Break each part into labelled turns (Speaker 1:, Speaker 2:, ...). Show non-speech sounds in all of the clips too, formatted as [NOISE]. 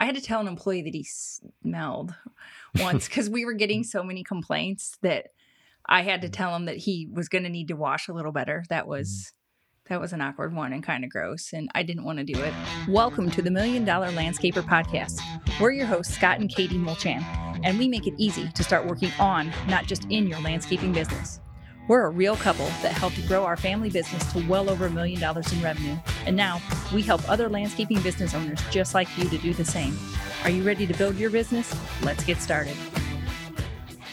Speaker 1: I had to tell an employee that he smelled [LAUGHS] once because we were getting so many complaints that I had to
Speaker 2: Mm.
Speaker 1: tell him that he was going to need to wash a little better. That was that was an awkward one and kind of gross, and I didn't want to do it. Welcome to the Million Dollar Landscaper Podcast. We're your hosts, Scott and Katie Mulchan, and we make it easy to start working on, not just in your landscaping business. We're a real couple that helped grow our family business to well over a million dollars in revenue. And now we help other landscaping business owners just like you to do the same. Are you ready to build your business? Let's get started.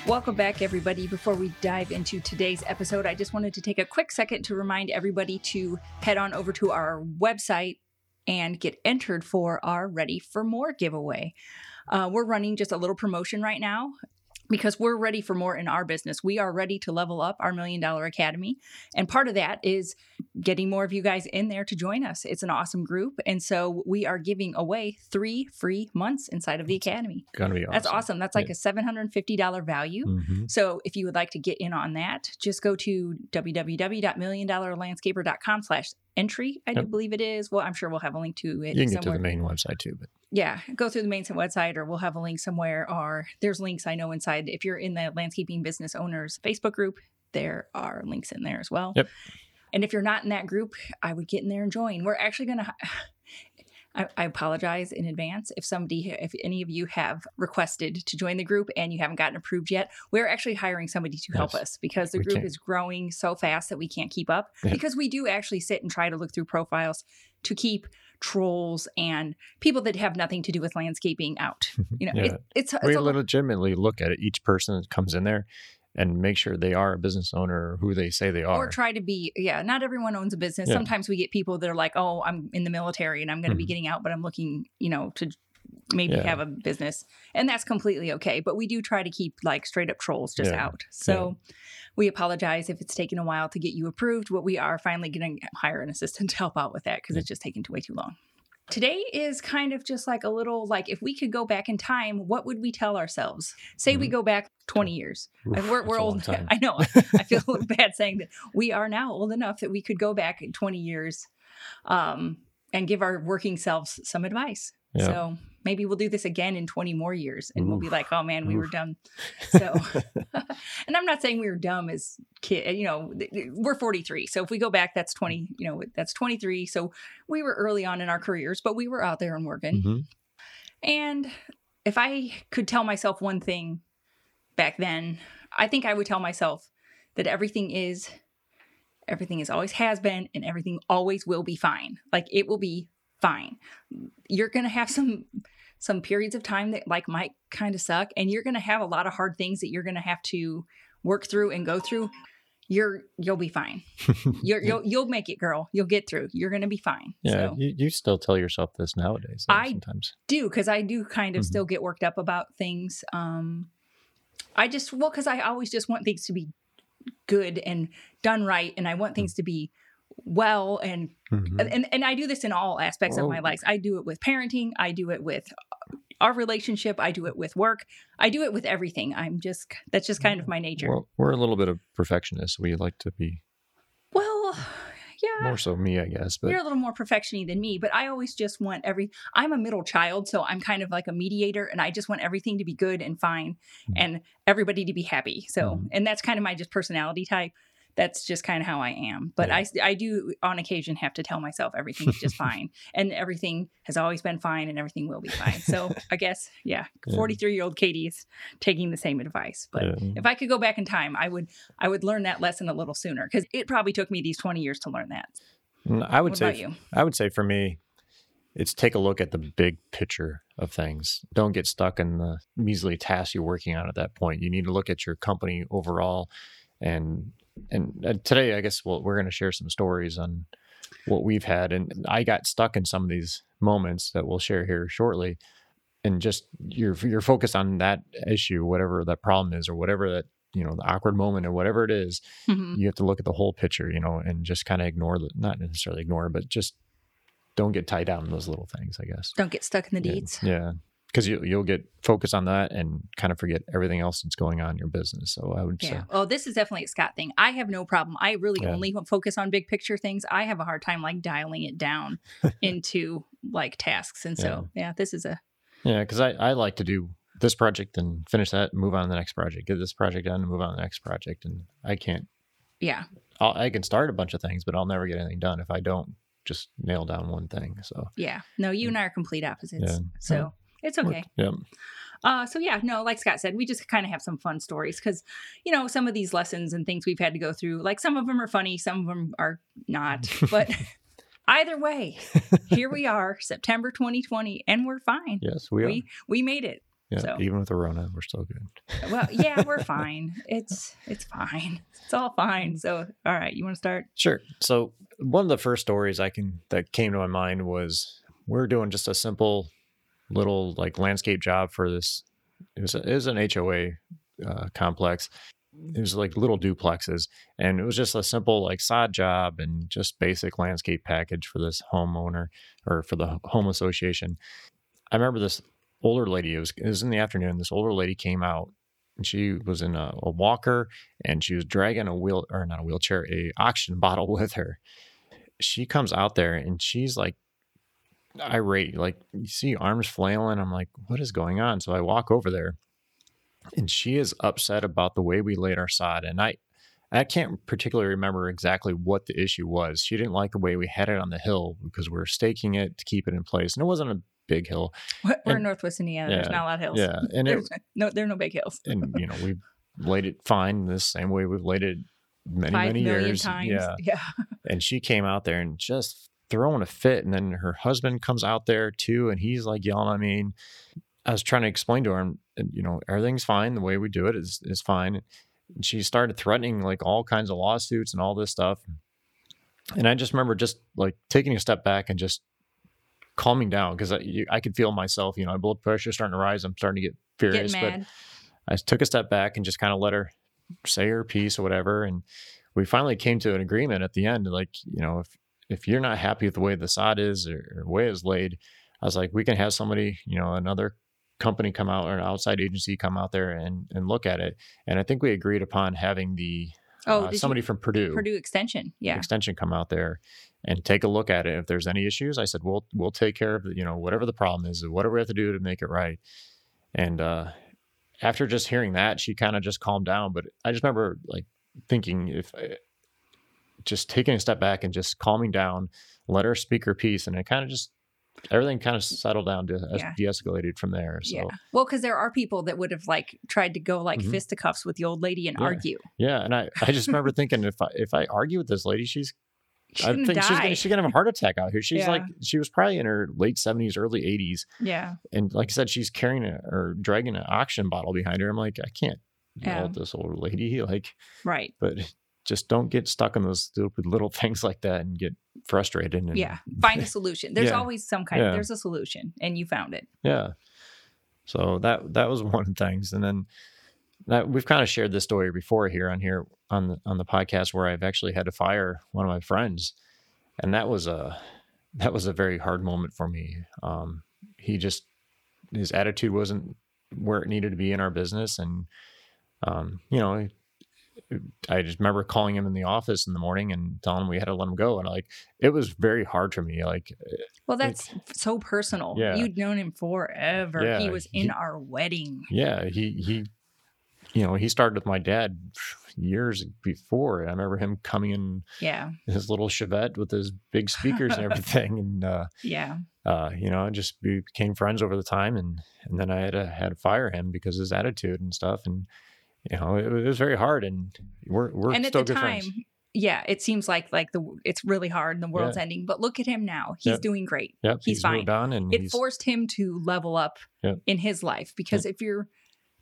Speaker 1: Welcome back, everybody. Before we dive into today's episode, I just wanted to take a quick second to remind everybody to head on over to our website and get entered for our Ready for More giveaway. Uh, we're running just a little promotion right now because we're ready for more in our business. We are ready to level up our Million Dollar Academy. And part of that is getting more of you guys in there to join us. It's an awesome group. And so we are giving away three free months inside of the Academy.
Speaker 2: Gonna be awesome.
Speaker 1: That's awesome. That's like a $750 value.
Speaker 2: Mhm.
Speaker 1: So if you would like to get in on that, just go to www.milliondollarlandscaper.com slash entry. I do believe it is. Well, I'm sure we'll have a link to it
Speaker 2: You can get to the main website too, but
Speaker 1: yeah, go through the main website or we'll have a link somewhere or there's links I know inside. If you're in the landscaping business owners Facebook group, there are links in there as well.
Speaker 2: Yep.
Speaker 1: And if you're not in that group, I would get in there and join. We're actually going to I, I apologize in advance if somebody, if any of you have requested to join the group and you haven't gotten approved yet. We're actually hiring somebody to help us because the
Speaker 2: We
Speaker 1: group
Speaker 2: can't-
Speaker 1: is growing so fast that we can't keep up.
Speaker 2: Yeah.
Speaker 1: Because we do actually sit and try to look through profiles to keep trolls and people that have nothing to do with landscaping out. [LAUGHS] You know,
Speaker 2: Yeah.
Speaker 1: it, it's, it's
Speaker 2: we
Speaker 1: a,
Speaker 2: legitimately look at it, each person that comes in there and make sure they are a business owner or who they say they are.
Speaker 1: or try to be yeah not everyone owns a business
Speaker 2: Yeah.
Speaker 1: sometimes we get people that are like oh i'm in the military and i'm going to be
Speaker 2: Mhm.
Speaker 1: getting out but i'm looking you know to maybe
Speaker 2: Yeah.
Speaker 1: have a business and that's completely okay but we do try to keep like straight up trolls just
Speaker 2: Yeah.
Speaker 1: out so we apologize if it's taken a while to get you approved but we are finally going to hire an assistant to help out with that because it's just taking too way too long Today is kind of just like a little like if we could go back in time, what would we tell ourselves? Say we
Speaker 2: Mhm.
Speaker 1: go back 20 years.
Speaker 2: Oof,
Speaker 1: we're we're old. [LAUGHS] I know. I feel a [LAUGHS] little bad saying that we are now old enough that we could go back 20 years um, and give our working selves some advice.
Speaker 2: Yeah.
Speaker 1: So maybe we'll do this again in 20 more years and we'll be like, oh man, we were dumb. [LAUGHS] So, [LAUGHS] and I'm not saying we were dumb as kid, you know, we're 43. So if we go back, that's 20, you know, that's 23. So we were early on in our careers, but we were out there and working.
Speaker 2: Mhm.
Speaker 1: And if I could tell myself one thing back then, I think I would tell myself that everything is, everything is always has been, and everything always will be fine. Like it will be fine. You're gonna have some some periods of time that like might kind of suck, and you're gonna have a lot of hard things that you're gonna have to work through and go through. You're you'll be fine. [LAUGHS] You're, you'll you'll make it, girl. You'll get through. You're gonna be fine.
Speaker 2: yeah,
Speaker 1: So
Speaker 2: you, you still tell yourself this nowadays. though,
Speaker 1: I-
Speaker 2: sometimes.
Speaker 1: do because I do kind of
Speaker 2: Mhm.
Speaker 1: still get worked up about things. Um, I just well because I always just want things to be good and done right, and I want things to be well and
Speaker 2: Mhm.
Speaker 1: and and I do this in all aspects of my life. I do it with parenting. I do it with our relationship. I do it with work. I do it with everything. I'm just that's just kind of my nature.
Speaker 2: Well, we're a little bit of perfectionists. We like to be
Speaker 1: Well, yeah.
Speaker 2: more so me, I guess. But
Speaker 1: You're a little more perfectiony than me, but I always just want every. I'm a middle child, so I'm kind of like a mediator, and I just want everything to be good and fine,
Speaker 2: Mhm.
Speaker 1: and everybody to be happy. So,
Speaker 2: Mhm.
Speaker 1: and that's kind of my just personality type. That's just kind of how I am. But I, I do on occasion have to tell myself everything is just fine, and everything has always been fine, and everything will be fine. So [LAUGHS] I guess, yeah,
Speaker 2: Yeah.
Speaker 1: 43 year old Katie is taking the same advice, but.
Speaker 2: yeah.
Speaker 1: If I could go back in time, I would I would learn that lesson a little sooner because it probably took me these 20 years to learn that.
Speaker 2: Mm, I would
Speaker 1: what
Speaker 2: say? I would say for me, it's take a look at the big picture of things. Don't get stuck in the measly tasks you're working on at that point. You need to look at your company overall. And and uh, today, I guess we'll, we're going to share some stories on what we've had. And I got stuck in some of these moments that we'll share here shortly. And just you're you're on that issue, whatever that problem is, or whatever that you know the awkward moment or whatever it is
Speaker 1: Mhm.
Speaker 2: you have to look at the whole picture, you know, and just kind of ignore the not necessarily ignore, but just don't get tied down in those little things, I guess.
Speaker 1: Don't get stuck in the
Speaker 2: Yeah,
Speaker 1: deeds.
Speaker 2: Yeah. Because you, you'll get focused on that and kind of forget everything else that's going on in your business. So I would say,
Speaker 1: Oh, this is definitely a Scott thing. I have no problem. I really
Speaker 2: Yeah.
Speaker 1: only focus on big picture things. I have a hard time like dialing it down [LAUGHS] into like tasks. And so, yeah, this is a
Speaker 2: Yeah, because I, I like to do this project and finish that, move on to the next project, get this project done, and move on to the next project. And I can't,
Speaker 1: Yeah.
Speaker 2: I'll, I can start a bunch of things, but I'll never get anything done if I don't just nail down one thing. So,
Speaker 1: Yeah. No, you and I are complete opposites.
Speaker 2: Yeah.
Speaker 1: So it's okay.
Speaker 2: Yeah.
Speaker 1: Uh, so yeah, no, like Scott said, we just kind of have some fun stories because, you know, some of these lessons and things we've had to go through, like some of them are funny, some of them are not. [LAUGHS] But either way, here we are, September 2020, and we're fine.
Speaker 2: Yes, we are.
Speaker 1: We we made it.
Speaker 2: yeah,
Speaker 1: so-
Speaker 2: even with the Rona, we're still good.
Speaker 1: Well, yeah, we're [LAUGHS] fine. It's it's fine. It's all fine. So, all right, you want to start?
Speaker 2: Sure. So one of the first stories I can that came to my mind was we are doing just a simple little like landscape job for this. It was, a, it was an HOA uh, complex. It was like little duplexes, and it was just a simple like sod job and just basic landscape package for this homeowner or for the home association. I remember this older lady. It was it was in the afternoon. This older lady came out. And she was in a, a walker and she was dragging a wheel or not a wheelchair, a oxygen [LAUGHS] bottle with her. She comes out there and she's like irate, like you see arms flailing. I'm like, what is going on? So I walk over there and she is upset about the way we laid our sod. And I I can't particularly remember exactly what the issue was. She didn't like the way we had it on the hill because we are staking it to keep it in place. And it wasn't a big hill.
Speaker 1: We're in Northwest Indiana. There's not a lot of hills.
Speaker 2: Yeah. [LAUGHS] And it,
Speaker 1: no, there are no big hills.
Speaker 2: and you know we've laid it fine the same way we've laid it many
Speaker 1: Five
Speaker 2: many years
Speaker 1: times.
Speaker 2: yeah
Speaker 1: yeah. [LAUGHS]
Speaker 2: and she came out there and just throwing a fit and then her husband comes out there too and he's like yelling at me and i was trying to explain to her and, you know everything's fine the way we do it is is fine and she started threatening like all kinds of lawsuits and all this stuff and i just remember just like taking a step back and just calming down because I, you- I could feel myself you know my blood pressure starting to rise i'm starting to get furious but. I took a step back and just kind of let her say her piece or whatever. And we finally came to an agreement at the end. Like, you know, if if you're not happy with the way the sod is or, or the way it's laid, I was like, we can have somebody, you know, another company come out or an outside agency come out there and and look at it. And I think we agreed upon having the
Speaker 1: Oh,
Speaker 2: uh, somebody
Speaker 1: you,
Speaker 2: from Purdue,
Speaker 1: Purdue Extension. Yeah.
Speaker 2: extension come out there and take a look at it. If there's any issues, I said, we'll we'll take care of it, you know whatever the problem is, whatever we have to do to make it right. And uh, after just hearing that, she kind of just calmed down. But I just remember like thinking if I, just taking a step back and just calming down, let her speak her piece, and it kind of just everything kind of settled down to
Speaker 1: Yeah.
Speaker 2: de-escalated from there. So
Speaker 1: Yeah. Well, because there are people that would have like tried to go like
Speaker 2: Mhm.
Speaker 1: fisticuffs with the old lady and
Speaker 2: Yeah.
Speaker 1: argue.
Speaker 2: yeah, and I I just remember [LAUGHS] thinking if I if I argue with this lady, she's
Speaker 1: She
Speaker 2: I think she's gonna, she's gonna have a heart attack out here. She's
Speaker 1: Yeah.
Speaker 2: like she was probably in her late seventies, early eighties,
Speaker 1: yeah.
Speaker 2: and like I said, she's carrying a, or dragging an oxygen bottle behind her. I'm like, I can't yell
Speaker 1: Yeah.
Speaker 2: at this old lady, [LAUGHS] like,
Speaker 1: Right.
Speaker 2: but just don't get stuck in those stupid little [LAUGHS] things like that and get frustrated. And
Speaker 1: Yeah. Find a [LAUGHS] solution. There's
Speaker 2: Yeah.
Speaker 1: always some kind
Speaker 2: Yeah.
Speaker 1: of there's a solution and you found it.
Speaker 2: yeah. So that that was [LAUGHS] one of the things, and then that we've kind of shared this story before here on here on the on the podcast where I've actually had to fire one of my friends, and that was a that was a very hard moment for me. Um, he just his attitude wasn't where it needed to be in our business, and um, you know. I just remember calling him in the office in the morning and telling him we had to let him go. And like, it was very hard for me. Like,
Speaker 1: Well, that's so personal.
Speaker 2: Yeah.
Speaker 1: You'd known him forever.
Speaker 2: Yeah, he
Speaker 1: was
Speaker 2: he-
Speaker 1: in our wedding.
Speaker 2: Yeah, he he, you know, he started with my dad years before. I remember him coming in
Speaker 1: Yeah.
Speaker 2: his little Chevette with his big speakers and [LAUGHS] everything, and uh,
Speaker 1: Yeah.
Speaker 2: uh, you know, just we became friends over the time, and and then I had to had to fire him because of his attitude and stuff, and you know, it, it was very hard, and we're we're
Speaker 1: and at the
Speaker 2: good
Speaker 1: time,
Speaker 2: friends.
Speaker 1: yeah, it seems like like the it's really hard and the world's
Speaker 2: Yeah.
Speaker 1: ending. But look at him now. He's
Speaker 2: Yep.
Speaker 1: doing great.
Speaker 2: Yep,
Speaker 1: he's fine.
Speaker 2: moved on, and
Speaker 1: it
Speaker 2: he's
Speaker 1: forced him to level up
Speaker 2: Yep.
Speaker 1: in his life because if you're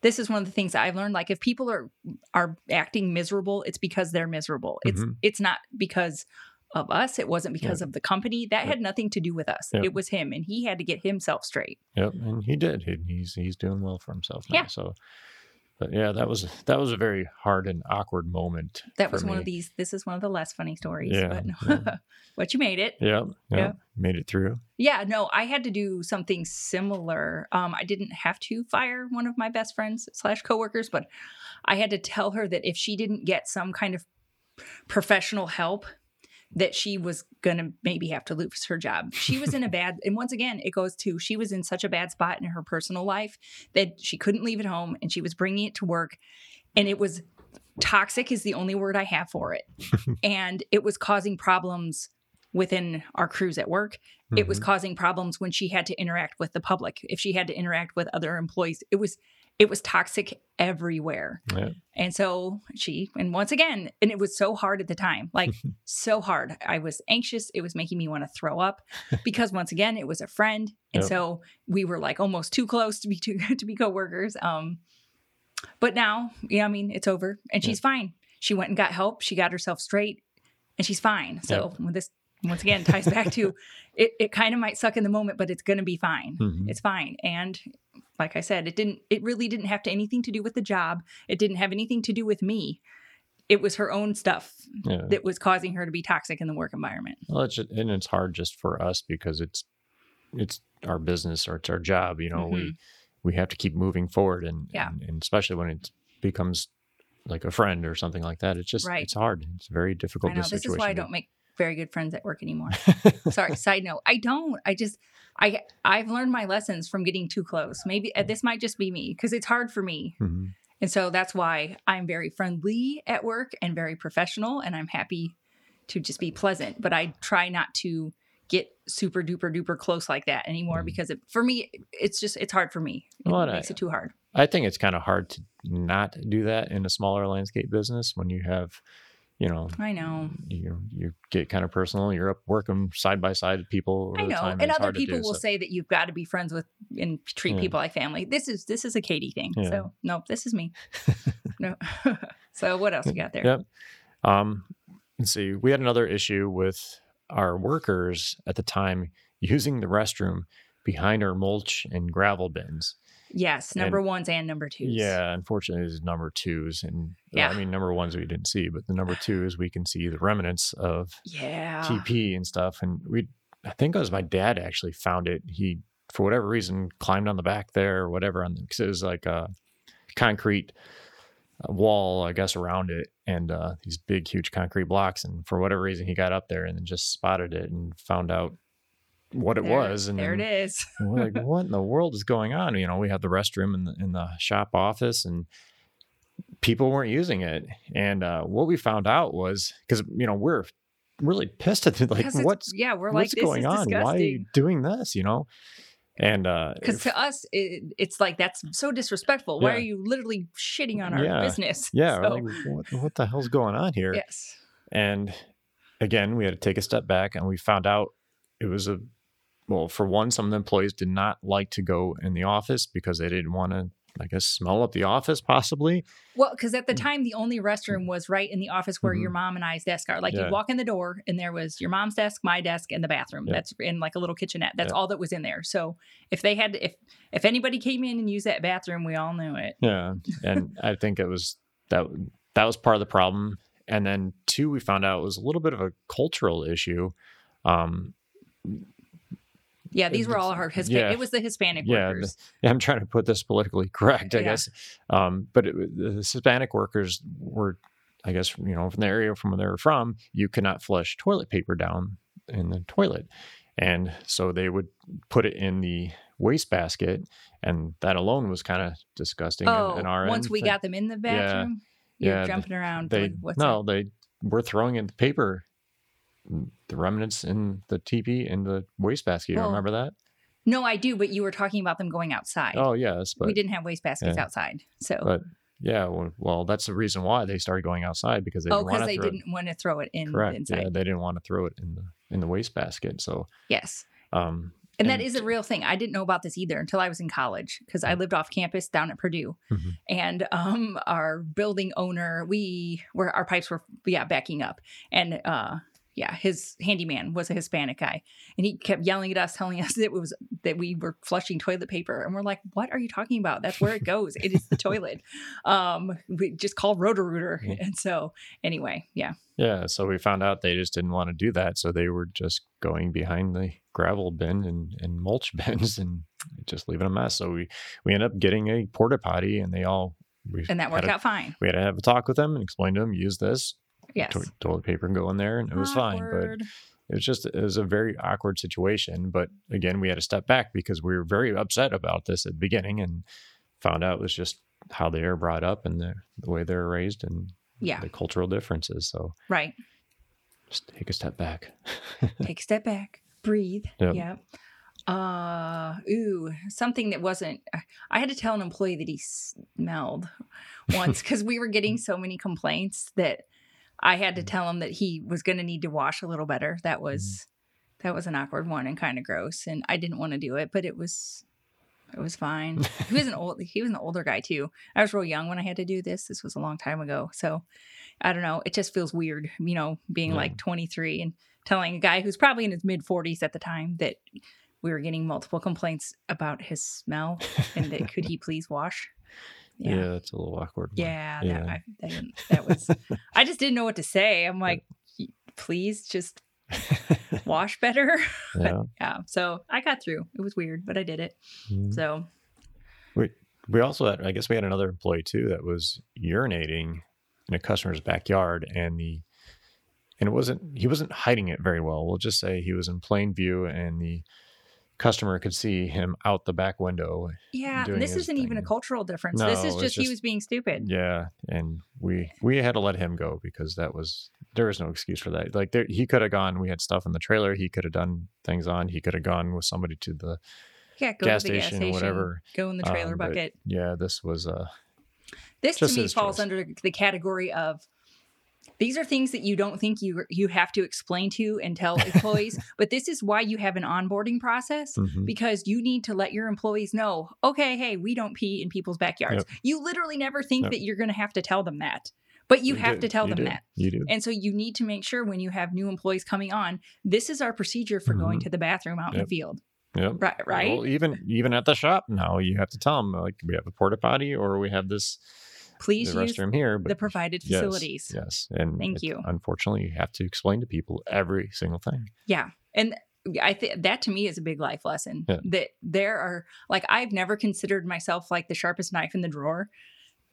Speaker 1: this is one of the things I've learned like if people are are acting miserable it's because they're miserable it's
Speaker 2: Mhm.
Speaker 1: it's not because of us it wasn't because of the company that
Speaker 2: Yep.
Speaker 1: had nothing to do with us
Speaker 2: Yep.
Speaker 1: it was him and he had to get himself straight
Speaker 2: Yep, and he did. He, he's he's doing well for himself now.
Speaker 1: Yeah.
Speaker 2: So, but yeah, that was that was a very hard and awkward moment.
Speaker 1: that was one of these this is one of the less funny stories
Speaker 2: Yeah,
Speaker 1: but [LAUGHS]
Speaker 2: yeah.
Speaker 1: but you made it
Speaker 2: Yeah, yep,
Speaker 1: Yeah.
Speaker 2: made it through.
Speaker 1: Yeah, no, I had to do something similar. Um, I didn't have to fire one of my best friends slash coworkers, but I had to tell her that if she didn't get some kind of professional help, that she was going to maybe have to lose her job. She was in a bad, [LAUGHS] and once again, it goes to she was in such a bad spot in her personal life that she couldn't leave it home and she was bringing it to work. And it was toxic, is the only word I have for it. [LAUGHS] and it was causing problems within our crews at work. It was
Speaker 2: Mhm.
Speaker 1: causing problems when she had to interact with the public. If she had to interact with other employees, it was it was toxic everywhere.
Speaker 2: Yeah.
Speaker 1: And so she, and once again, and it was so hard at the time, like [LAUGHS] so hard. I was anxious. It was making me want to throw up [LAUGHS] because once again, it was a friend. And
Speaker 2: Yep.
Speaker 1: so we were like almost too close to be too, [LAUGHS] to be coworkers. Um, but now, yeah, I mean, it's over and she's fine. She went and got help. She got herself straight and she's fine. So when this once again ties back to it, it kind of might suck in the moment, but it's going to be fine.
Speaker 2: Mhm.
Speaker 1: It's fine. And like I said, it didn't, it really didn't have to anything to do with the job. It didn't have anything to do with me. It was her own stuff
Speaker 2: Yeah.
Speaker 1: that was causing her to be toxic in the work environment.
Speaker 2: Well, it's just, and it's hard just for us because it's it's our business or it's our job. You know, we we have to keep moving forward, and,
Speaker 1: Mm-hmm. Yeah.
Speaker 2: and and especially when it becomes like a friend or something like that. It's just
Speaker 1: Right.
Speaker 2: it's hard. It's a very difficult.
Speaker 1: I know this is
Speaker 2: situation
Speaker 1: why I don't make very good friends at work anymore. [LAUGHS] Sorry, side note. I don't. I just I I've learned my lessons from getting too close. Maybe uh, this might just be me because it's hard for me.
Speaker 2: Mhm.
Speaker 1: And so that's why I'm very friendly at work and very professional and I'm happy to just be pleasant, but I try not to get super duper duper close like that anymore
Speaker 2: Mhm.
Speaker 1: because it, for me it's just it's hard for me. It
Speaker 2: Well, and I-
Speaker 1: makes it too hard.
Speaker 2: I think it's kind of hard to not do that in a smaller landscape business when you have, you know,
Speaker 1: I know.
Speaker 2: you you get kind of personal. You're up working side by side with people.
Speaker 1: I
Speaker 2: the
Speaker 1: know.
Speaker 2: time,
Speaker 1: And other people
Speaker 2: do,
Speaker 1: will
Speaker 2: so-
Speaker 1: say that you've got to be friends with and treat
Speaker 2: Yeah.
Speaker 1: people like family. This is this is a Katie thing.
Speaker 2: Yeah.
Speaker 1: So no, this is me. [LAUGHS] no. [LAUGHS] so what else you got there?
Speaker 2: Yep. Um, let's see. We had another issue with our workers at the time [LAUGHS] using the restroom behind our mulch and gravel bins.
Speaker 1: Yes, number ones and number twos.
Speaker 2: Yeah, unfortunately, it's number twos, and
Speaker 1: Yeah.
Speaker 2: I mean number ones we didn't see, but the number [SIGHS] twos we can see the remnants of
Speaker 1: Yeah.
Speaker 2: TP and stuff. And we, I think it was my dad actually found it. He, for whatever reason, climbed on the back there or whatever, on because it was like a concrete uh, wall, I guess, around it, and uh, these big, huge concrete blocks. And for whatever reason, he got up there and then just spotted it and found out what it
Speaker 1: There-
Speaker 2: was. And
Speaker 1: there it is. [LAUGHS]
Speaker 2: we're like, what in the world is going on? You know, we had the restroom in the in the shop office and people weren't using it. And uh, what we found out was because you know we're really pissed at it, like what's
Speaker 1: yeah, we're like
Speaker 2: what's
Speaker 1: this
Speaker 2: going
Speaker 1: is
Speaker 2: on? Why are you doing this? You know, and uh,
Speaker 1: Because to us, it, it's like that's so disrespectful. Why
Speaker 2: Yeah.
Speaker 1: are you literally shitting on our
Speaker 2: Yeah.
Speaker 1: business? [LAUGHS]
Speaker 2: yeah,
Speaker 1: So,
Speaker 2: like what what the hell's going on here?
Speaker 1: yes.
Speaker 2: And again, we had to take a step back and we found out it was a well, for one, some of the employees did not like to go in the office because they didn't want to, I guess, smell up the office possibly.
Speaker 1: Well, because at the
Speaker 2: Mm.
Speaker 1: time, the only restroom was right in the office where your mom and I's desk are. Like
Speaker 2: Yeah.
Speaker 1: you walk in the door, and there was your mom's desk, my desk, and the bathroom.
Speaker 2: Yeah.
Speaker 1: That's in like a little kitchenette. That's
Speaker 2: Yeah.
Speaker 1: all that was in there. So if they had, if if anybody came in and used that bathroom, we all knew it.
Speaker 2: Yeah, and I think it was that that was part of the problem. And then two, we found out it was a little bit of a cultural issue. Um,
Speaker 1: Yeah, these were all our Hispanic.
Speaker 2: Yeah.
Speaker 1: It was the Hispanic
Speaker 2: Yeah,
Speaker 1: workers.
Speaker 2: yeah, I'm trying to put this politically correct, I
Speaker 1: Yeah.
Speaker 2: guess. Um, but it, the Hispanic workers were, I guess, you know, from the area from where they were from, you cannot flush toilet paper down in the toilet. And so they would put it in the wastebasket. And that alone was kind of disgusting.
Speaker 1: Oh,
Speaker 2: in, in our
Speaker 1: once we
Speaker 2: They-
Speaker 1: got them in the bathroom, you're
Speaker 2: yeah,
Speaker 1: jumping around.
Speaker 2: they
Speaker 1: like,
Speaker 2: no, they were throwing in the paper, the remnants in the teepee in the wastebasket. You
Speaker 1: Well,
Speaker 2: remember that?
Speaker 1: No, I do, but you were talking about them going outside.
Speaker 2: Oh yes, but
Speaker 1: we didn't have waste baskets
Speaker 2: yeah.
Speaker 1: outside. So,
Speaker 2: but yeah, well, well, that's the reason why they started going outside because they
Speaker 1: oh,
Speaker 2: didn't want
Speaker 1: because
Speaker 2: to
Speaker 1: they
Speaker 2: throw
Speaker 1: didn't want to throw it in.
Speaker 2: Correct.
Speaker 1: inside.
Speaker 2: Yeah, they didn't want to throw it in the in the wastebasket. So,
Speaker 1: Yes.
Speaker 2: um,
Speaker 1: And that
Speaker 2: And-
Speaker 1: is a real thing. I didn't know about this either until I was in college because I lived off campus down at Purdue.
Speaker 2: Mhm.
Speaker 1: And um, our building owner, we were our pipes were yeah backing up, and uh, yeah, his handyman was a Hispanic guy, and he kept yelling at us, telling us [LAUGHS] that it was that we were flushing toilet paper, and we're like, "What are you talking about? That's where it goes. it is the toilet." [LAUGHS] Um, we just call Roto Rooter,
Speaker 2: Yeah.
Speaker 1: and so anyway, yeah,
Speaker 2: yeah, so we found out they just didn't want to do that, so they were just going behind the gravel bin and, and mulch [LAUGHS] bins and just leaving a mess. So we we ended up getting a porta potty, and they all we
Speaker 1: and that worked
Speaker 2: a-
Speaker 1: out fine.
Speaker 2: we had to have a talk with them and explain to them use this
Speaker 1: Yes.
Speaker 2: to- toilet paper and go in there, and it was fine. But it was just it was a very awkward situation. But again, we had to step back because we were very upset about this at the beginning, and found out it was just how they are brought up and the, the way they're raised and
Speaker 1: yeah.
Speaker 2: the cultural differences. So
Speaker 1: Right.
Speaker 2: just take a step back. [LAUGHS]
Speaker 1: Take a step back, breathe.
Speaker 2: Yep.
Speaker 1: Yep. Uh, ooh, something that wasn't. I had to tell an employee that he smelled once [LAUGHS] because we were getting so many complaints that I had to mm. tell him that he was going to need to wash a little better. That mm. was that was an awkward one and kind of gross, and I didn't want to do it, but it was it was fine. he was an [LAUGHS] old he was an older guy too. I was real young when I had to do this. This was a long time ago, so I don't know. It just feels weird, you know, being
Speaker 2: Yeah.
Speaker 1: like 23 and telling a guy who's probably in his mid 40s at the time that we were getting multiple complaints about his smell and that could he [LAUGHS] please wash?
Speaker 2: Yeah,
Speaker 1: Yeah.
Speaker 2: that's a little awkward. but-
Speaker 1: Yeah, That, I, that, that was. I just didn't know what to say. I'm like, please just [LAUGHS] wash better. [LAUGHS]
Speaker 2: yeah.
Speaker 1: yeah. So I got through. It was weird, but I did it.
Speaker 2: Mhm.
Speaker 1: So
Speaker 2: we We also had, I guess, we had another employee too that was urinating in a customer's backyard, and the and it wasn't he wasn't hiding it very well. We'll just say he was in plain view, and the customer could see him out the back window.
Speaker 1: yeah, this
Speaker 2: his
Speaker 1: isn't even a cultural difference. this is
Speaker 2: it's
Speaker 1: just, he was being stupid.
Speaker 2: Yeah, and we we had to let him go because that was there was no excuse for that. Like there, he could have gone. We had stuff in the trailer. He could have done things on. He could have gone with somebody to the
Speaker 1: Yeah, go
Speaker 2: gas
Speaker 1: to the gas
Speaker 2: station,
Speaker 1: station,
Speaker 2: whatever.
Speaker 1: Go in the trailer
Speaker 2: Um,
Speaker 1: bucket.
Speaker 2: Yeah, this was uh
Speaker 1: This to me falls
Speaker 2: choice.
Speaker 1: under the category of these are things that you don't think you you have to explain to and tell [LAUGHS] employees, but this is why you have an onboarding process
Speaker 2: mhm.
Speaker 1: because you need to let your employees know, okay, hey, we don't pee in people's backyards. You literally never think
Speaker 2: Yep.
Speaker 1: that you're going to have to tell them that, but you, have
Speaker 2: do.
Speaker 1: to tell
Speaker 2: You
Speaker 1: them
Speaker 2: do.
Speaker 1: that.
Speaker 2: You do.
Speaker 1: And so you need to make sure when you have new employees coming on, this is our procedure for going
Speaker 2: Mhm.
Speaker 1: to the bathroom out in the field.
Speaker 2: Yep.
Speaker 1: Right, right?
Speaker 2: Well, even even at the shop now, you have to tell them like we have a porta potty or we have this
Speaker 1: Please
Speaker 2: the
Speaker 1: use
Speaker 2: restroom here. But
Speaker 1: the provided
Speaker 2: yes,
Speaker 1: facilities.
Speaker 2: Yes, and
Speaker 1: Thank you.
Speaker 2: Unfortunately, you have to explain to people every single thing.
Speaker 1: Yeah. And I think that to me is a big life lesson
Speaker 2: Yeah.
Speaker 1: that there are like I've never considered myself like the sharpest knife in the drawer,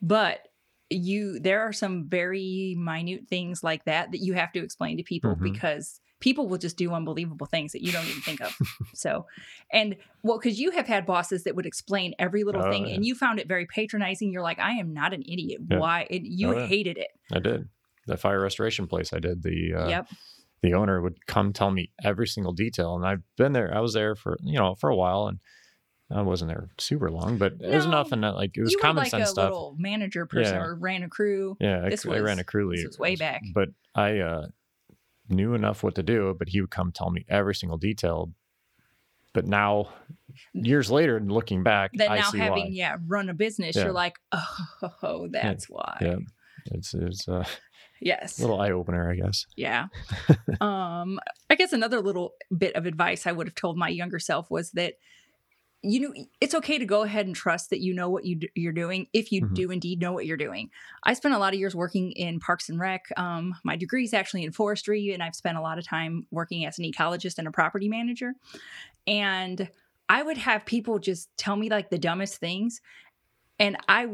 Speaker 1: but you there are some very minute things like that that you have to explain to people
Speaker 2: Mhm.
Speaker 1: because people will just do unbelievable things that you don't even think of. so, and well, because you have had bosses that would explain every little
Speaker 2: Oh,
Speaker 1: thing,
Speaker 2: yeah.
Speaker 1: and you found it very patronizing. You're like, I am not an idiot.
Speaker 2: Yeah.
Speaker 1: Why? And you
Speaker 2: Oh, yeah.
Speaker 1: hated it.
Speaker 2: I did the fire restoration place. I did the uh,
Speaker 1: yep.
Speaker 2: the owner would come tell me every single detail, and I've been there. I was there for you know for a while, and I wasn't there super long, but it was
Speaker 1: No,
Speaker 2: enough, and that like it was common
Speaker 1: like
Speaker 2: sense
Speaker 1: a
Speaker 2: stuff.
Speaker 1: little manager person
Speaker 2: Yeah.
Speaker 1: or ran a crew.
Speaker 2: Yeah, I,
Speaker 1: This
Speaker 2: I ran a crew
Speaker 1: this was way back.
Speaker 2: But I uh, knew enough what to do, but he would come tell me every single detail. But now, years later, and looking back,
Speaker 1: that
Speaker 2: I
Speaker 1: now
Speaker 2: see
Speaker 1: having
Speaker 2: why.
Speaker 1: yeah run a business
Speaker 2: Yeah.
Speaker 1: you're like oh [LAUGHS] that's why
Speaker 2: Yeah. It's, it's uh,
Speaker 1: yes
Speaker 2: a little eye opener, I guess.
Speaker 1: yeah [LAUGHS] um i guess another little bit of advice i would have told my younger self was that you know it's okay to go ahead and trust that you know what you you're doing if you
Speaker 2: Mhm.
Speaker 1: do indeed know what you're doing. I spent a lot of years working in parks and rec um, my degree is actually in forestry and i've spent a lot of time working as an ecologist and a property manager and i would have people just tell me like the dumbest things and i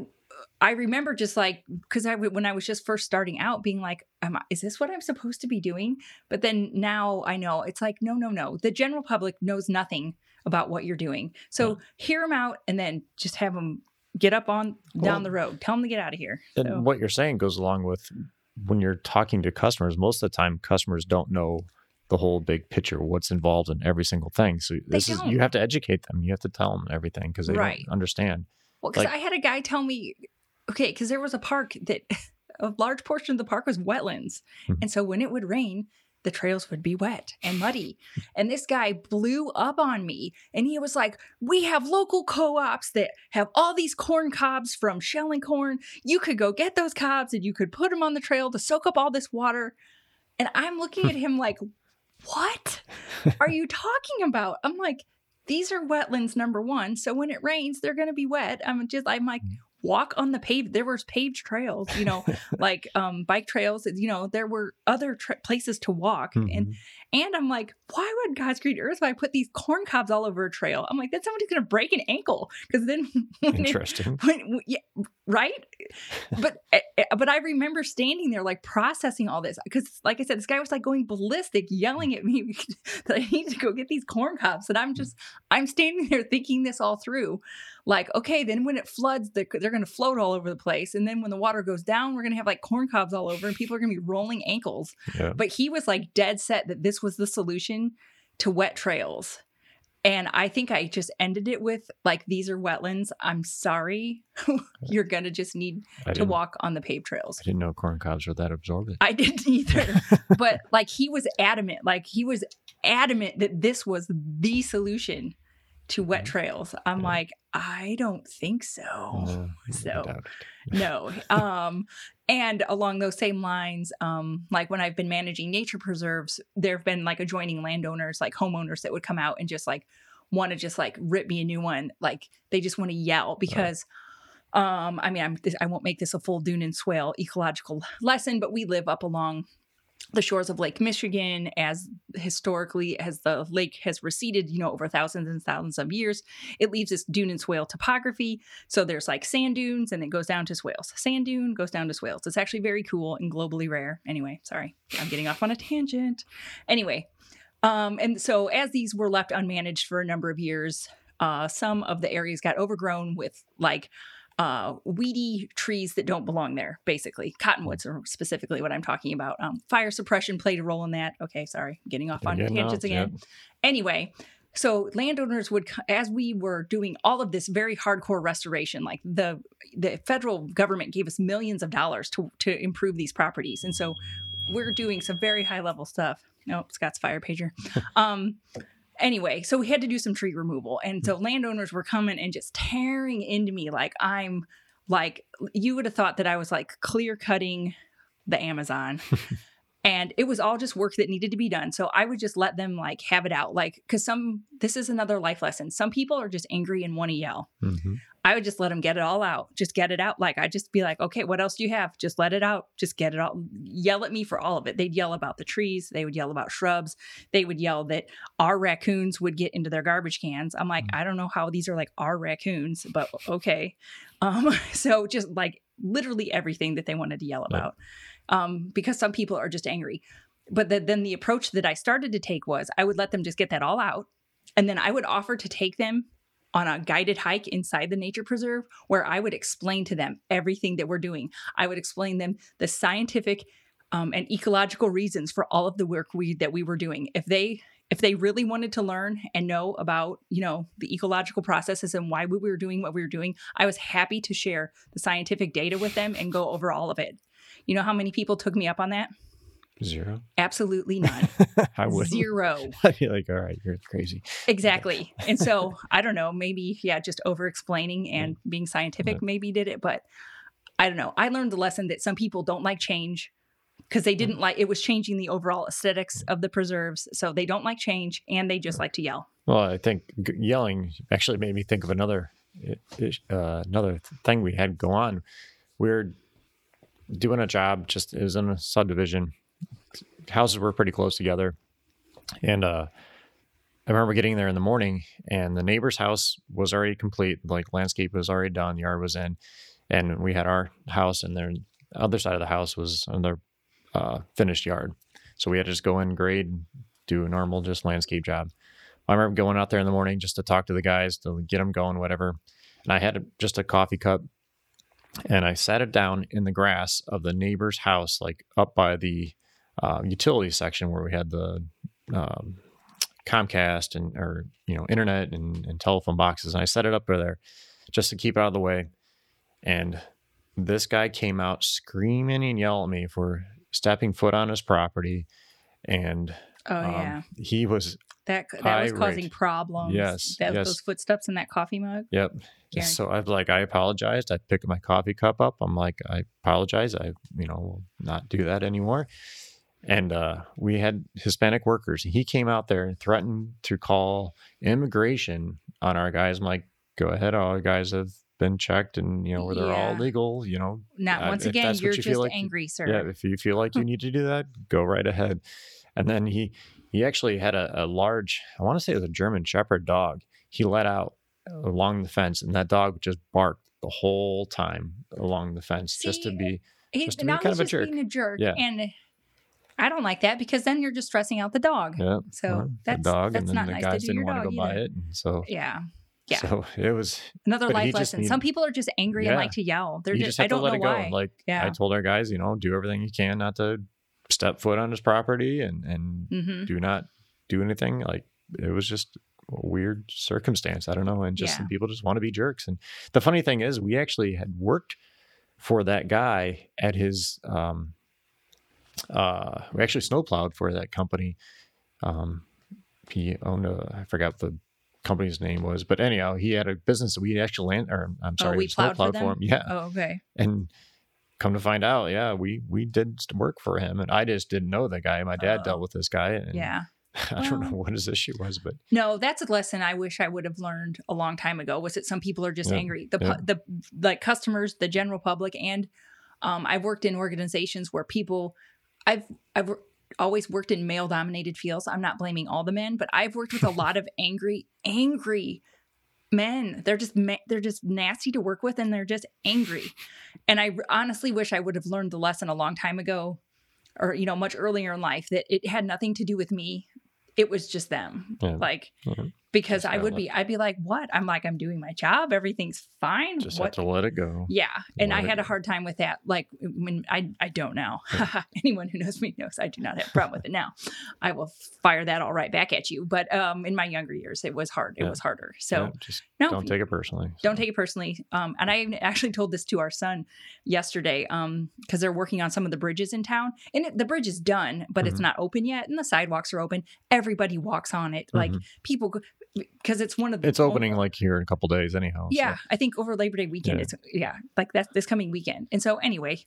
Speaker 1: i remember just like because I when i was just first starting out being like Am I, is this what i'm supposed to be doing? But then now i know it's like no no no. The general public knows nothing about what you're doing so hear them out and then just have them get up on
Speaker 2: Well-
Speaker 1: down the road tell them to get out of here
Speaker 2: And
Speaker 1: So-
Speaker 2: what you're saying goes along with when you're talking to customers. Most of the time, customers don't know the whole big picture, what's involved in every single thing. So this is you have to educate them. You have to tell them everything because they
Speaker 1: Right.
Speaker 2: don't understand.
Speaker 1: Well, because
Speaker 2: Like-
Speaker 1: I had a guy tell me, okay, because there was a park that [LAUGHS] a large portion of the park was wetlands.
Speaker 2: Mhm.
Speaker 1: And so when it would rain, the trails would be wet and [LAUGHS] muddy. and this guy blew up on me and he was like, We have local co ops that have all these corn cobs from shelling corn. You could go get those cobs and you could put them on the trail to soak up all this water. And I'm looking at [LAUGHS] him like, What are you talking about? I'm like, these are wetlands number one so when it rains they're going to be wet i'm just i'm like mm-hmm. Walk on the paved there was paved trails you know [LAUGHS] like um bike trails you know there were other tra- places to walk and
Speaker 2: Mhm.
Speaker 1: And i'm like why would god's create earth why put these corn cobs all over a trail i'm like then somebody's going to break an ankle because then [LAUGHS] when it,
Speaker 2: Interesting. [LAUGHS]
Speaker 1: when, yeah, right [LAUGHS] but eh, eh, but I remember standing there like processing all this because, like I said, this guy was like going ballistic, yelling at me that I need to go get these corn cobs, and I'm just I'm standing there thinking this all through. Like, okay, then when it floods, they're, they're going to float all over the place, and then when the water goes down, we're going to have like corn cobs all over, and people are going to be rolling ankles.
Speaker 2: Yeah.
Speaker 1: But he was like dead set that this was the solution to wet trails. And I think I just ended it with like, these are wetlands. I'm sorry. [LAUGHS] You're going to just need to walk on the paved trails.
Speaker 2: I didn't know corn cobs were that absorbent.
Speaker 1: I didn't [LAUGHS] either. [LAUGHS] but like, he was adamant. Like, he was adamant that this was the solution to wet trails. I'm
Speaker 2: Yeah.
Speaker 1: like, I don't think so. [LAUGHS]
Speaker 2: No,
Speaker 1: so- [LAUGHS] no um and along those same lines um like when i've been managing nature preserves there have been like adjoining landowners like homeowners that would come out and just like want to just like rip me a new one like they just want to yell because um i mean i'm i won't make this a full dune and swale ecological lesson but we live up along the shores of Lake Michigan, as historically as the lake has receded, you know, over thousands and thousands of years, it leaves this dune and swale topography. So there's like sand dunes and it goes down to swales. Sand dune goes down to swales. It's actually very cool and globally rare. Anyway, sorry, I'm getting off on a tangent. Anyway, um, and so as these were left unmanaged for a number of years, uh, some of the areas got overgrown with like uh, weedy trees that don't belong there, basically. Cottonwoods are specifically what I'm talking about. Um, fire suppression played a role in that. Okay, sorry, getting off on tangents again. Anyway, so landowners would, as we were doing all of this very hardcore restoration, like the the federal government gave us millions of dollars to to improve these properties, and so we're doing some very high level stuff. Nope, Scott's fire pager. [LAUGHS] um, anyway, so we had to do some tree removal, and so mm. landowners were coming and just tearing into me like I'm like you would have thought that I was like clear cutting the Amazon. [LAUGHS] and it was all just work that needed to be done. So I would just let them like have it out. Like, cause some, this is another life lesson. Some people are just angry and want to yell.
Speaker 2: Mhm.
Speaker 1: I would just let them get it all out. Just get it out. Like, I'd just be like, okay, what else do you have? Just let it out. Just get it all. Yell at me for all of it. They'd yell about the trees. They would yell about shrubs. They would yell that our raccoons would get into their garbage cans. I'm like, I don't know how these are like our raccoons, but okay. [LAUGHS] Um, so just like literally everything that they wanted to yell
Speaker 2: Yeah.
Speaker 1: Um, because some people are just angry. But the, then the approach that I started to take was I would let them just get that all out. And then I would offer to take them on a guided hike inside the nature preserve where I would explain to them everything that we're doing. I would explain them the scientific um, and ecological reasons for all of the work we that we were doing. If they if they really wanted to learn and know about you know the ecological processes and why we were doing what we were doing, I was happy to share the scientific data with them and go over all of it. You know how many people took me up on that?
Speaker 2: Zero.
Speaker 1: Absolutely [LAUGHS] none.
Speaker 2: I would.
Speaker 1: Zero. [LAUGHS]
Speaker 2: I'd be like, all right, you're crazy.
Speaker 1: Exactly. And so [LAUGHS] I don't know, maybe, yeah, just over explaining and being scientific
Speaker 2: Yeah.
Speaker 1: maybe did it. But I don't know. I learned the lesson that some people don't like change because they didn't like it was changing the overall aesthetics of the preserves. So they don't like change and they just like to yell.
Speaker 2: Well, I think yelling actually made me think of another uh, another thing we had go on. We were doing a job, just it was in a subdivision. Houses were pretty close together, and uh, I remember getting there in the morning, and the neighbor's house was already complete. Like landscape was already done, yard was in, and we had our house, and their other side of the house was another uh, finished yard. So we had to just go in, grade, do a normal just landscape job. I remember going out there in the morning just to talk to the guys to get them going, whatever. And I had just a coffee cup, and I sat it down in the grass of the neighbor's house, like up by the uh, utility section where we had the um, Comcast and or you know internet and, and telephone boxes. And I set it up over there just to keep it out of the way. And this guy came out screaming and yelling at me for stepping foot on his property, and
Speaker 1: Oh
Speaker 2: um,
Speaker 1: yeah.
Speaker 2: he was
Speaker 1: That that was causing problems.
Speaker 2: Yes,
Speaker 1: That,
Speaker 2: yes.
Speaker 1: Those footsteps in that coffee mug.
Speaker 2: Yep.
Speaker 1: Guaranteed.
Speaker 2: So I was like, I apologized. I picked my coffee cup up. I'm like, I apologize. I, you know, will not do that anymore. And uh, we had Hispanic workers. He came out there and threatened to call immigration on our guys. I'm like, go ahead. All guys have been checked and, you know, where they're all legal, you know.
Speaker 1: Not
Speaker 2: Uh,
Speaker 1: once again, you're
Speaker 2: you
Speaker 1: just
Speaker 2: like-
Speaker 1: angry, sir.
Speaker 2: Yeah. If you feel like you [LAUGHS] need to do that, go right ahead. And then he, he actually had a, a large, I want to say it was a German Shepherd dog. He let out along the fence and that dog just barked the whole time along the fence just to be
Speaker 1: He,
Speaker 2: Just to be kind of a jerk.
Speaker 1: being a jerk,
Speaker 2: Yeah.
Speaker 1: and I don't like that because then you're just stressing out the dog.
Speaker 2: yeah
Speaker 1: So that's
Speaker 2: the dog
Speaker 1: that's
Speaker 2: and then
Speaker 1: not
Speaker 2: the
Speaker 1: nice
Speaker 2: guys
Speaker 1: to do
Speaker 2: didn't want to go buy it and so
Speaker 1: Yeah, [LAUGHS] yeah.
Speaker 2: so it was
Speaker 1: Another life lesson.
Speaker 2: need-
Speaker 1: Some people are just angry and like to yell. They're
Speaker 2: you
Speaker 1: just,
Speaker 2: just
Speaker 1: I don't
Speaker 2: let
Speaker 1: know
Speaker 2: it go
Speaker 1: why.
Speaker 2: like
Speaker 1: Yeah.
Speaker 2: i told our guys you know do everything you can not to step foot on his property and and
Speaker 1: hmm
Speaker 2: do not do anything like it was just weird circumstance i don't know and just
Speaker 1: Yeah.
Speaker 2: some people just want to be jerks and the funny thing is we actually had worked for that guy at his um uh we actually snowplowed for that company um he owned a i forgot the company's name was but anyhow he had a business that we actually land or i'm
Speaker 1: Oh,
Speaker 2: sorry
Speaker 1: we plowed for
Speaker 2: snowplowed
Speaker 1: them?
Speaker 2: him [LAUGHS] yeah
Speaker 1: Oh, okay.
Speaker 2: and come to find out yeah we we did work for him and i just didn't know the guy my dad
Speaker 1: Oh.
Speaker 2: dealt with this guy and
Speaker 1: Yeah. [LAUGHS]
Speaker 2: i don't know what his issue was but
Speaker 1: No, that's a lesson I wish I would have learned a long time ago. Was that some people are just
Speaker 2: Yeah,
Speaker 1: angry. The
Speaker 2: yeah.
Speaker 1: the like customers, the general public, and um, I've worked in organizations where people, I've I've always worked in male dominated fields. I'm not blaming all the men, but I've worked with a lot of [LAUGHS] angry, angry men. They're just ma- they're just nasty to work with, and they're just angry. And I honestly wish I would have learned the lesson a long time ago, or you know, much earlier in life that it had nothing to do with me. It was just them.
Speaker 2: Yeah.
Speaker 1: Like
Speaker 2: Mhm.
Speaker 1: Because
Speaker 2: Just
Speaker 1: I would
Speaker 2: let-
Speaker 1: be, I'd be like, what? I'm like, I'm doing my job. Everything's fine.
Speaker 2: just
Speaker 1: what?
Speaker 2: have to let it go
Speaker 1: Yeah. And I
Speaker 2: let it
Speaker 1: had a hard time with that. Like when I, I don't know. [LAUGHS] Anyone who knows me knows I do not have a problem with it now. I will fire that all right back at you. But um, in my younger years, it was hard. It
Speaker 2: Yeah.
Speaker 1: was harder. So
Speaker 2: Yeah, just
Speaker 1: no,
Speaker 2: don't take it personally
Speaker 1: don't take it personally. Um, and I actually told this to our son yesterday um, because they're working on some of the bridges in town. And it, the bridge is done, but it's
Speaker 2: Mhm.
Speaker 1: not open yet. And the sidewalks are open. Everybody walks on it. Like
Speaker 2: Mhm.
Speaker 1: people, because it's one of the
Speaker 2: it's opening like here in a couple days anyhow so-
Speaker 1: yeah, I think over Labor Day weekend.
Speaker 2: Yeah.
Speaker 1: It's yeah, like that's this coming weekend. And so anyway,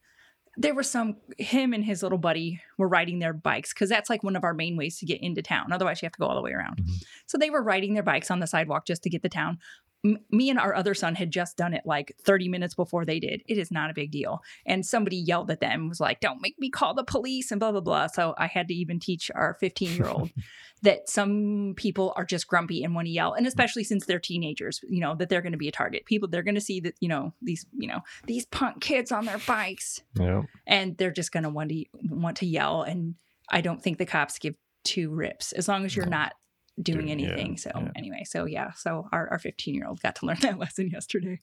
Speaker 1: there was some him and his little buddy were riding their bikes because that's like one of our main ways to get into town. Otherwise, you have to go all the way around.
Speaker 2: Mhm.
Speaker 1: So they were riding their bikes on the sidewalk just to get to town. M- me and our other son had just done it like 30 minutes before they did. It is not a big deal. And somebody yelled at them, was like, "Don't make me call the police," and blah blah blah. So I had to even teach our 15 year old [LAUGHS] that some people are just grumpy and want to yell and especially since they're teenagers you know that they're going to be a target people they're going to see that you know these you know these punk kids on their bikes
Speaker 2: yeah
Speaker 1: and they're just going to want to want to yell and i don't think the cops give two rips as long as you're
Speaker 2: No.
Speaker 1: not doing
Speaker 2: Doing- yeah,
Speaker 1: anything so
Speaker 2: yeah.
Speaker 1: anyway so yeah so our, our 15 year old got to learn [LAUGHS] that lesson yesterday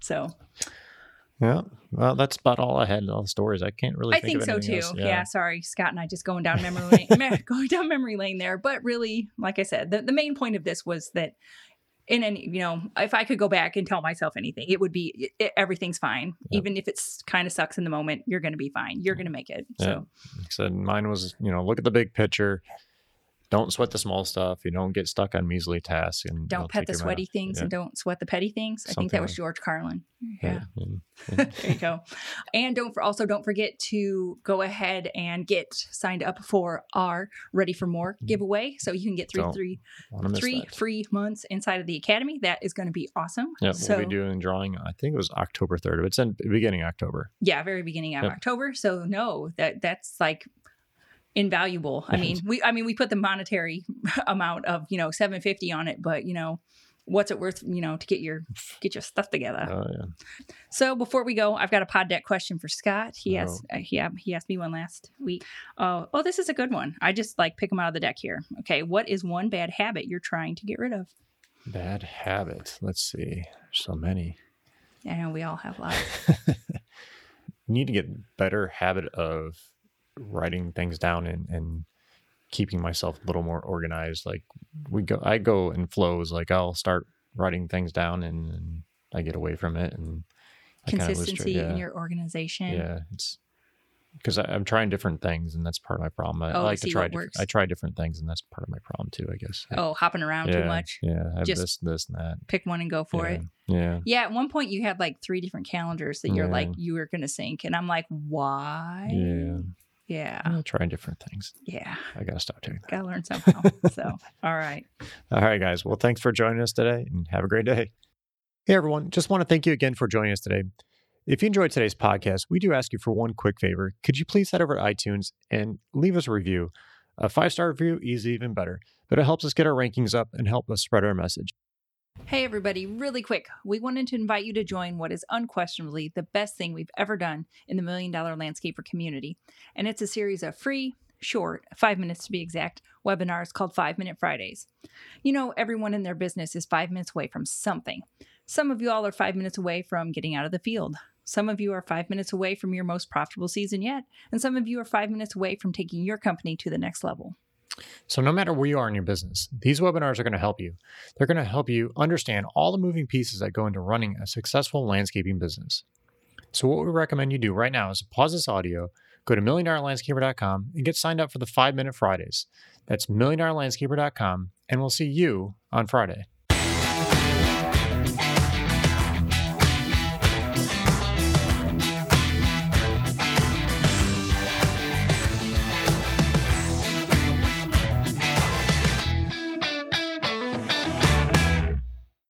Speaker 1: so
Speaker 2: yeah well that's about all i had all the stories i can't really
Speaker 1: I think
Speaker 2: of
Speaker 1: so too.
Speaker 2: else.
Speaker 1: Yeah. sorry, Scott and I just going down memory [LAUGHS] lane, going down memory lane there. But really, like I said, the, the main point of this was that in any, you know, if I could go back and tell myself anything, it would be it, everything's fine.
Speaker 2: Yep.
Speaker 1: Even if it's kind of sucks in the moment, you're going to be fine. You're going to make it.
Speaker 2: Yeah.
Speaker 1: So
Speaker 2: said mine was you know look at the big picture don't sweat the small stuff you don't get stuck on measly tasks and
Speaker 1: don't pet the sweaty
Speaker 2: off.
Speaker 1: things
Speaker 2: Yeah.
Speaker 1: and don't sweat the petty things. I think that was George Carlin. Yeah.
Speaker 2: and- [LAUGHS]
Speaker 1: there you go. And don't for, also don't forget to go ahead and get signed up for our Ready for More mm-hmm. giveaway, so you can get three three three free months inside of the academy. That is going to be awesome.
Speaker 2: Yeah,
Speaker 1: So
Speaker 2: we'll be doing drawing. I think it was October third. It's in beginning October.
Speaker 1: yeah, very beginning of
Speaker 2: Yep.
Speaker 1: October. So no, that that's like invaluable. I mean, we I mean we put the monetary [LAUGHS] amount of you know seven fifty on it, but you know what's it worth you know to get your get your stuff together.
Speaker 2: Oh yeah,
Speaker 1: So before we go, I've got a pod deck question for Scott. He
Speaker 2: Oh.
Speaker 1: asked uh, he he asked me one last week. Oh, oh, this is a good one. I just like pick them out of the deck here. Okay, what is one bad habit you're trying to get rid of?
Speaker 2: bad habit. Let's see. There's so many.
Speaker 1: I know we all have lots. [LAUGHS]
Speaker 2: Need to get better habit of writing things down and and keeping myself a little more organized. Like we go, I go in flows. Like I'll start writing things down and, and I get away from it and I kinda lose track-
Speaker 1: Consistency
Speaker 2: yeah.
Speaker 1: in your organization.
Speaker 2: Yeah, it's because I'm trying different things, and that's part of my problem. I, I
Speaker 1: Oh, to
Speaker 2: like to try.
Speaker 1: what
Speaker 2: different-
Speaker 1: works.
Speaker 2: I try different things, and that's part of my problem too. I guess.
Speaker 1: Oh, hopping around
Speaker 2: yeah,
Speaker 1: too much.
Speaker 2: Yeah, I have
Speaker 1: Just
Speaker 2: this, this, and that.
Speaker 1: Pick one and go for
Speaker 2: yeah,
Speaker 1: it.
Speaker 2: Yeah.
Speaker 1: Yeah, at one point you had like three different calendars that you're like you were gonna sync, and I'm like, why?
Speaker 2: Yeah.
Speaker 1: Yeah,
Speaker 2: I'm trying different things.
Speaker 1: yeah.
Speaker 2: I gotta stop doing that.
Speaker 1: Gotta learn somehow. so, [LAUGHS] all right.
Speaker 2: All right, guys. Well, thanks for joining us today, and have a great day. Hey, everyone. Just want to thank you again for joining us today. If you enjoyed today's podcast, we do ask you for one quick favor. Could you please head over to iTunes and leave us a review? A five star review is even better, but it helps us get our rankings up and help us spread our message.
Speaker 1: Hey, everybody, really quick. We wanted to invite you to join what is unquestionably the best thing we've ever done in the Million Dollar Landscaper community. And it's a series of free, short, five minutes to be exact, webinars called Five Minute Fridays. You know, everyone in their business is five minutes away from something. Some of you all are five minutes away from getting out of the field. Some of you are five minutes away from your most profitable season yet. And some of you are five minutes away from taking your company to the next level.
Speaker 2: So, no matter where you are in your business, these webinars are going to help you. They're going to help you understand all the moving pieces that go into running a successful landscaping business. So, what we recommend you do right now is pause this audio, go to milliondollarlandscaper.com, and get signed up for the five minute Fridays. That's milliondollarlandscaper.com, and we'll see you on Friday.